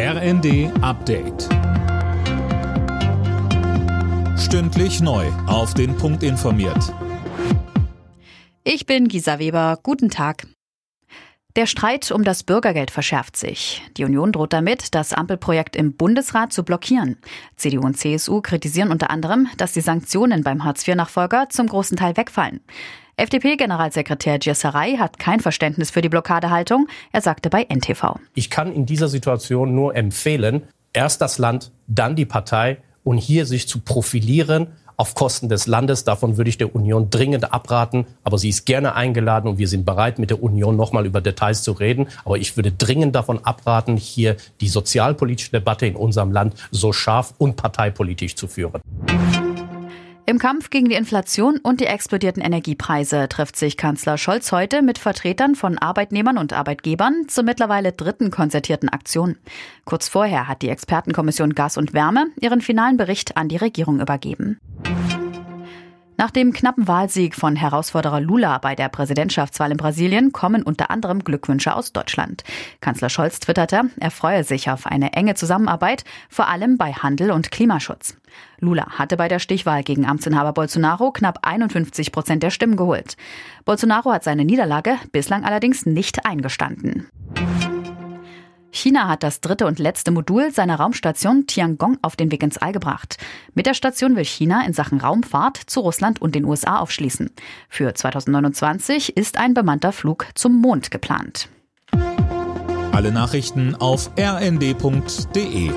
RND Update. Stündlich neu. Auf den Punkt informiert. Ich bin Gisa Weber. Guten Tag. Der Streit um das Bürgergeld verschärft sich. Die Union droht damit, das Ampelprojekt im Bundesrat zu blockieren. CDU und CSU kritisieren unter anderem, dass die Sanktionen beim Hartz-IV-Nachfolger zum großen Teil wegfallen. FDP-Generalsekretär Gierserei hat kein Verständnis für die Blockadehaltung. Er sagte bei NTV. Ich kann in dieser Situation nur empfehlen, erst das Land, dann die Partei und hier sich zu profilieren auf Kosten des Landes. Davon würde ich der Union dringend abraten. Aber sie ist gerne eingeladen und wir sind bereit, mit der Union nochmal über Details zu reden. Aber ich würde dringend davon abraten, hier die sozialpolitische Debatte in unserem Land so scharf und parteipolitisch zu führen. Im Kampf gegen die Inflation und die explodierten Energiepreise trifft sich Kanzler Scholz heute mit Vertretern von Arbeitnehmern und Arbeitgebern zur mittlerweile dritten konzertierten Aktion. Kurz vorher hat die Expertenkommission Gas und Wärme ihren finalen Bericht an die Regierung übergeben. Nach dem knappen Wahlsieg von Herausforderer Lula bei der Präsidentschaftswahl in Brasilien kommen unter anderem Glückwünsche aus Deutschland. Kanzler Scholz twitterte, er freue sich auf eine enge Zusammenarbeit, vor allem bei Handel und Klimaschutz. Lula hatte bei der Stichwahl gegen Amtsinhaber Bolsonaro knapp 51 Prozent der Stimmen geholt. Bolsonaro hat seine Niederlage bislang allerdings nicht eingestanden. China hat das dritte und letzte Modul seiner Raumstation Tiangong auf den Weg ins All gebracht. Mit der Station will China in Sachen Raumfahrt zu Russland und den USA aufschließen. Für 2029 ist ein bemannter Flug zum Mond geplant. Alle Nachrichten auf rnd.de